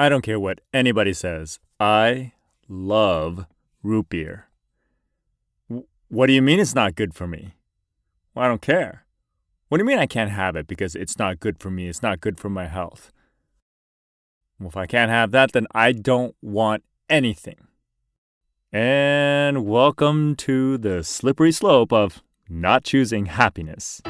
I don't care what anybody says. I love root beer. W- what do you mean it's not good for me? Well, I don't care. What do you mean I can't have it because it's not good for me? It's not good for my health. Well, if I can't have that, then I don't want anything. And welcome to the slippery slope of not choosing happiness.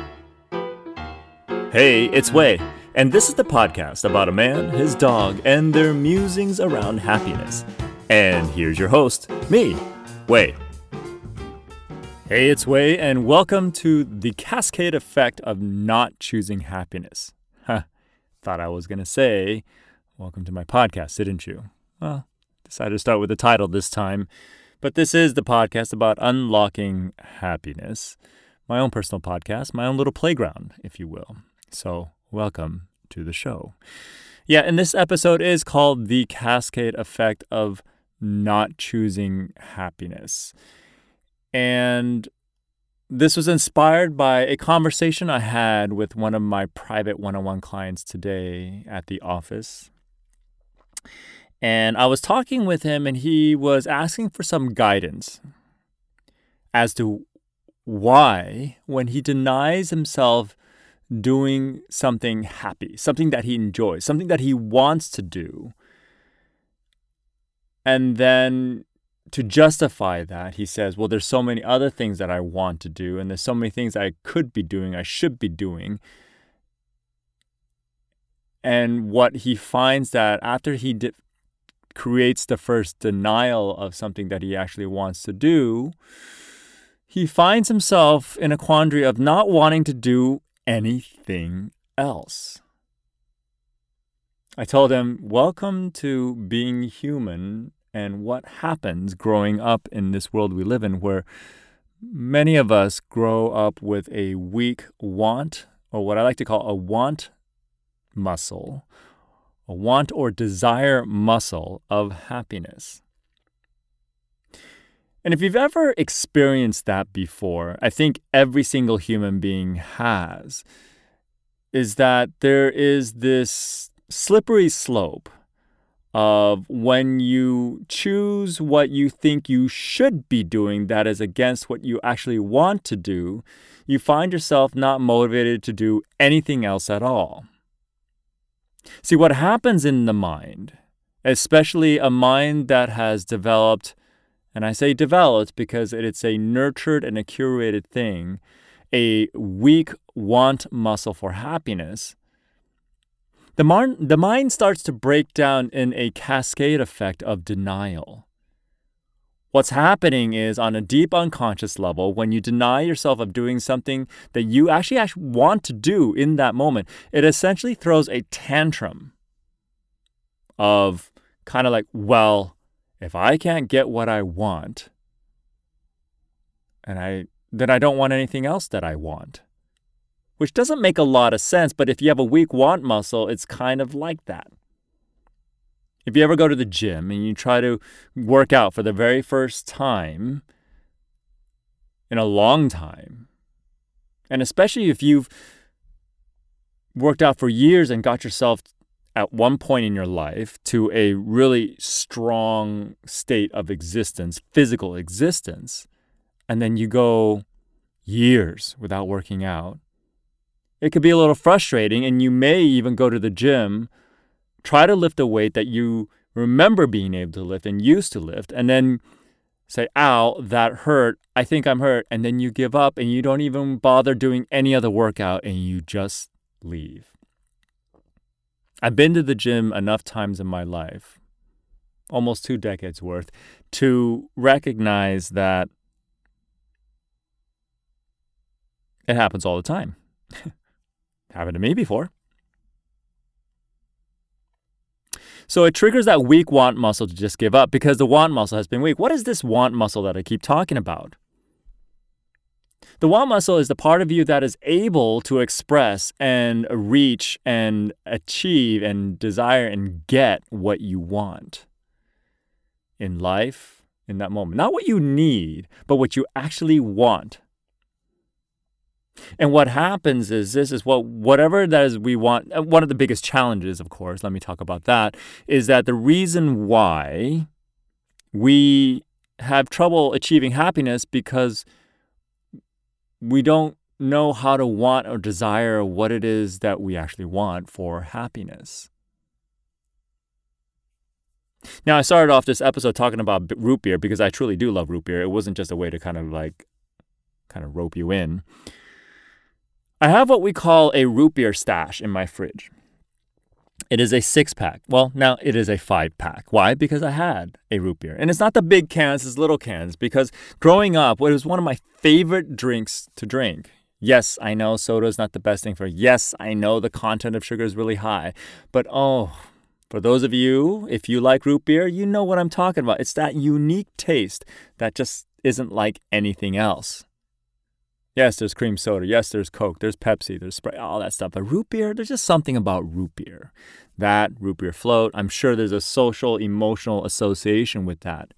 Hey, it's Wei. And this is the podcast about a man, his dog, and their musings around happiness. And here's your host, me, Wei. Hey, it's Wei, and welcome to the cascade effect of not choosing happiness. Huh, thought I was going to say, welcome to my podcast, didn't you? Well, decided to start with the title this time. But this is the podcast about unlocking happiness. My own personal podcast, my own little playground, if you will. So, welcome to the show. Yeah, and this episode is called The Cascade Effect of Not Choosing Happiness. And this was inspired by a conversation I had with one of my private one on one clients today at the office. And I was talking with him, and he was asking for some guidance as to why, when he denies himself doing something happy, something that he enjoys, something that he wants to do. And then to justify that, he says, Well, there's so many other things that I want to do, and there's so many things I could be doing, I should be doing. And what he finds that after he creates the first denial of something that he actually wants to do, he finds himself in a quandary of not wanting to do anything else. I told him, Welcome to being human and what happens growing up in this world we live in, where many of us grow up with a weak want, or what I like to call a want muscle, a want or desire muscle of happiness. And if you've ever experienced that before, I think every single human being has, is that there is this slippery slope of when you choose what you think you should be doing that is against what you actually want to do, you find yourself not motivated to do anything else at all. See, what happens in the mind, especially a mind that has developed and I say developed because it's a nurtured and a curated thing, a weak want muscle for happiness. The, mar- the mind starts to break down in a cascade effect of denial. What's happening is on a deep unconscious level, when you deny yourself of doing something that you actually, actually want to do in that moment, it essentially throws a tantrum of kind of like, well, if I can't get what I want, and I then I don't want anything else that I want. Which doesn't make a lot of sense, but if you have a weak want muscle, it's kind of like that. If you ever go to the gym and you try to work out for the very first time in a long time, and especially if you've worked out for years and got yourself at one point in your life to a really strong state of existence, physical existence, and then you go years without working out, it could be a little frustrating. And you may even go to the gym, try to lift a weight that you remember being able to lift and used to lift, and then say, ow, that hurt. I think I'm hurt. And then you give up and you don't even bother doing any other workout and you just leave. I've been to the gym enough times in my life, almost two decades worth, to recognize that it happens all the time. Happened to me before. So it triggers that weak want muscle to just give up because the want muscle has been weak. What is this want muscle that I keep talking about? The want muscle is the part of you that is able to express and reach and achieve and desire and get what you want in life in that moment. Not what you need, but what you actually want. And what happens is this is what whatever that is we want. Uh, one of the biggest challenges, of course, let me talk about that, is that the reason why we have trouble achieving happiness because we don't know how to want or desire what it is that we actually want for happiness. Now, I started off this episode talking about root beer because I truly do love root beer. It wasn't just a way to kind of like kind of rope you in. I have what we call a root beer stash in my fridge. It is a six pack. Well, now it is a five pack. Why? Because I had a root beer. And it's not the big cans, it's little cans. Because growing up, it was one of my favorite drinks to drink. Yes, I know soda is not the best thing for. Yes, I know the content of sugar is really high. But oh, for those of you, if you like root beer, you know what I'm talking about. It's that unique taste that just isn't like anything else. Yes, there's cream soda. Yes, there's Coke. There's Pepsi. There's Sprite. All that stuff. But root beer, there's just something about root beer. That root beer float. I'm sure there's a social, emotional association with that.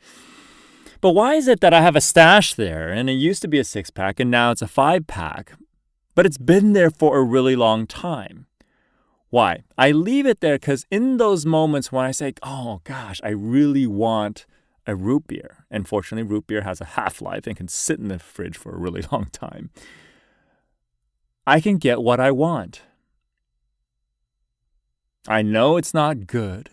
But why is it that I have a stash there and it used to be a six pack and now it's a five pack? But it's been there for a really long time. Why? I leave it there because in those moments when I say, oh gosh, I really want a root beer. And fortunately, root beer has a half life and can sit in the fridge for a really long time. I can get what I want. I know it's not good.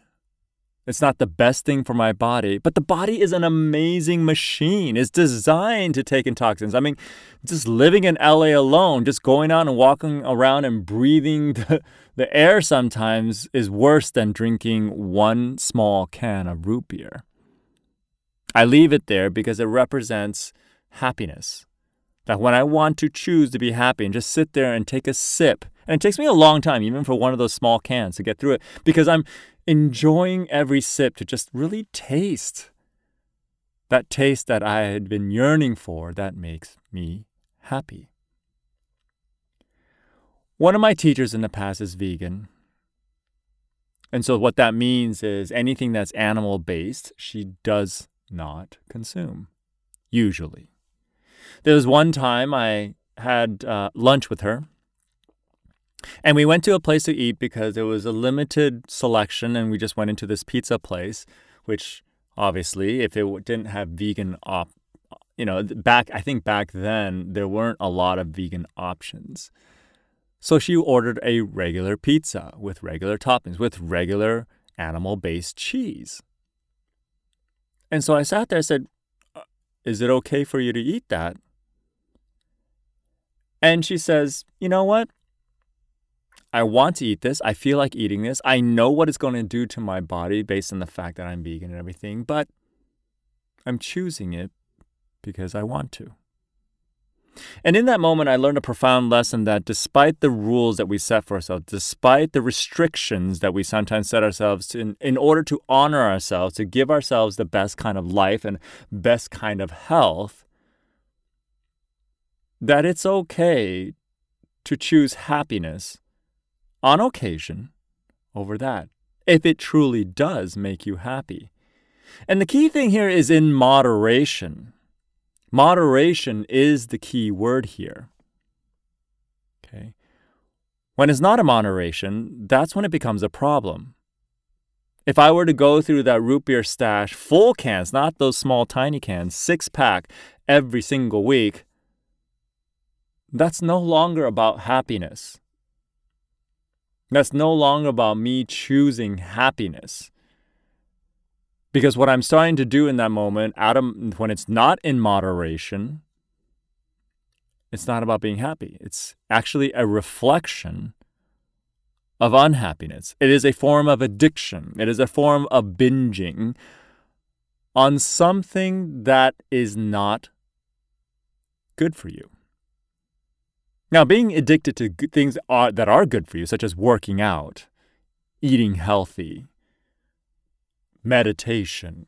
It's not the best thing for my body, but the body is an amazing machine. It's designed to take in toxins. I mean, just living in LA alone, just going out and walking around and breathing the, the air sometimes is worse than drinking one small can of root beer. I leave it there because it represents happiness. That when I want to choose to be happy and just sit there and take a sip, and it takes me a long time, even for one of those small cans, to get through it, because I'm enjoying every sip to just really taste that taste that I had been yearning for that makes me happy. One of my teachers in the past is vegan. And so, what that means is anything that's animal based, she does not consume, usually. There was one time I had uh, lunch with her, and we went to a place to eat because it was a limited selection, and we just went into this pizza place, which obviously, if it didn't have vegan op, you know, back I think back then there weren't a lot of vegan options. So she ordered a regular pizza with regular toppings, with regular animal based cheese. And so I sat there and said, uh, Is it okay for you to eat that? And she says, You know what? I want to eat this. I feel like eating this. I know what it's going to do to my body based on the fact that I'm vegan and everything, but I'm choosing it because I want to. And in that moment, I learned a profound lesson that despite the rules that we set for ourselves, despite the restrictions that we sometimes set ourselves in, in order to honor ourselves, to give ourselves the best kind of life and best kind of health, that it's okay to choose happiness on occasion over that, if it truly does make you happy. And the key thing here is in moderation. Moderation is the key word here. Okay. When it's not a moderation, that's when it becomes a problem. If I were to go through that root beer stash, full cans, not those small tiny cans, six pack every single week, that's no longer about happiness. That's no longer about me choosing happiness. Because what I'm starting to do in that moment, Adam, when it's not in moderation, it's not about being happy. It's actually a reflection of unhappiness. It is a form of addiction. It is a form of binging on something that is not good for you. Now, being addicted to things that are good for you, such as working out, eating healthy, meditation,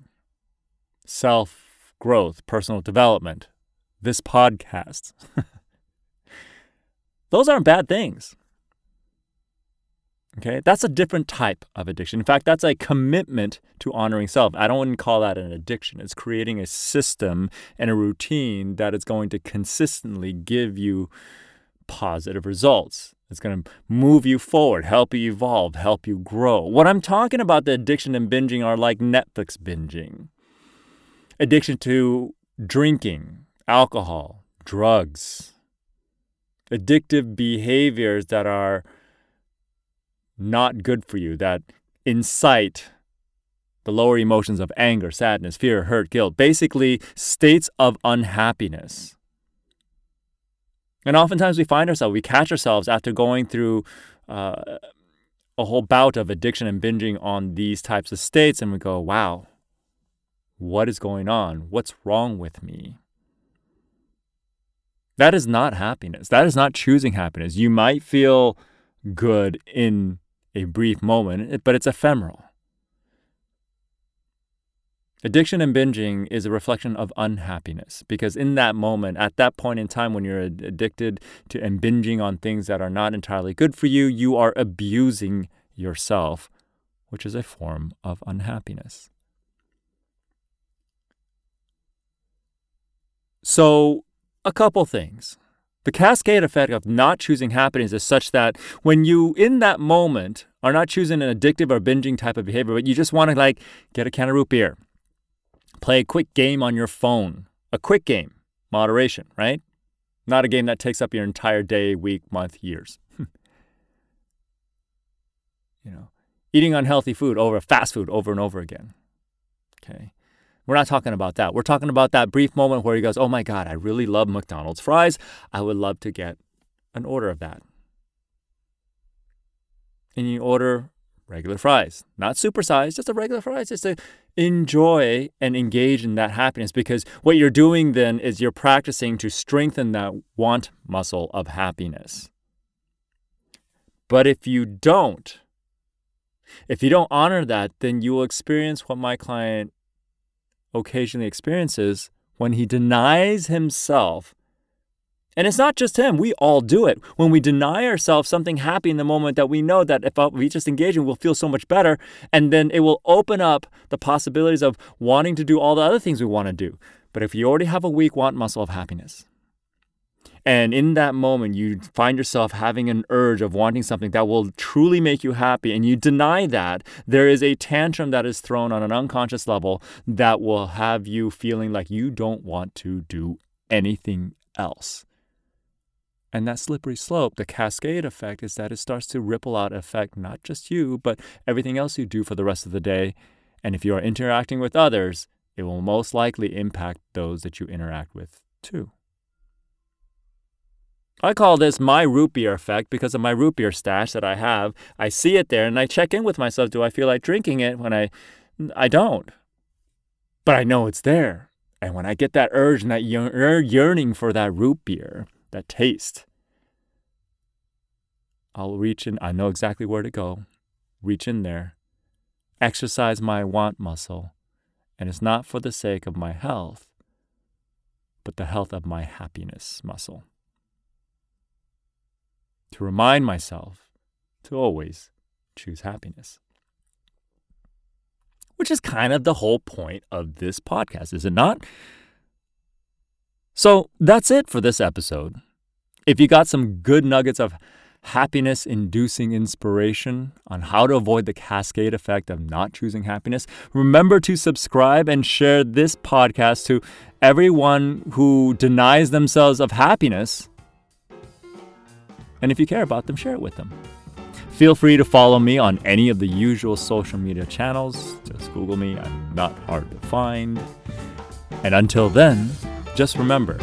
self growth, personal development, this podcast. Those aren't bad things. Okay, that's a different type of addiction. In fact, that's a commitment to honoring self. I don't want to call that an addiction. It's creating a system and a routine that is going to consistently give you positive results. It's going to move you forward, help you evolve, help you grow. What I'm talking about, the addiction and binging, are like Netflix binging, addiction to drinking, alcohol, drugs, addictive behaviors that are not good for you, that incite the lower emotions of anger, sadness, fear, hurt, guilt, basically states of unhappiness. And oftentimes we find ourselves, we catch ourselves after going through uh, a whole bout of addiction and binging on these types of states, and we go, wow, what is going on? What's wrong with me? That is not happiness. That is not choosing happiness. You might feel good in a brief moment, but it's ephemeral. Addiction and binging is a reflection of unhappiness because in that moment, at that point in time when you're addicted to and binging on things that are not entirely good for you, you are abusing yourself, which is a form of unhappiness. So, a couple things. The cascade effect of not choosing happiness is such that when you, in that moment, are not choosing an addictive or binging type of behavior, but you just want to like get a can of root beer, Play a quick game on your phone. A quick game. Moderation, right? Not a game that takes up your entire day, week, month, years. you know, eating unhealthy food over fast food over and over again. Okay. We're not talking about that. We're talking about that brief moment where he goes, Oh my God, I really love McDonald's fries. I would love to get an order of that. And you order regular fries, not supersized, just a regular fries, just to enjoy and engage in that happiness because what you're doing then is you're practicing to strengthen that want muscle of happiness. But if you don't, if you don't honor that, then you will experience what my client occasionally experiences when he denies himself and it's not just him. We all do it. When we deny ourselves something happy in the moment that we know that if we just engage in, we'll feel so much better. And then it will open up the possibilities of wanting to do all the other things we want to do. But if you already have a weak want muscle of happiness, and in that moment, you find yourself having an urge of wanting something that will truly make you happy, and you deny that, there is a tantrum that is thrown on an unconscious level that will have you feeling like you don't want to do anything else. And that slippery slope, the cascade effect, is that it starts to ripple out, affect not just you, but everything else you do for the rest of the day. And if you are interacting with others, it will most likely impact those that you interact with too. I call this my root beer effect because of my root beer stash that I have. I see it there and I check in with myself. Do I feel like drinking it when I I don't? But I know it's there. And when I get that urge and that yearning for that root beer, that taste. I'll reach in, I know exactly where to go, reach in there, exercise my want muscle, and it's not for the sake of my health, but the health of my happiness muscle. To remind myself to always choose happiness. Which is kind of the whole point of this podcast, is it not? So that's it for this episode. If you got some good nuggets of happiness inducing inspiration on how to avoid the cascade effect of not choosing happiness, remember to subscribe and share this podcast to everyone who denies themselves of happiness. And if you care about them, share it with them. Feel free to follow me on any of the usual social media channels. Just Google me, I'm not hard to find. And until then, just remember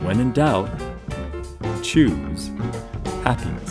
when in doubt, choose happiness.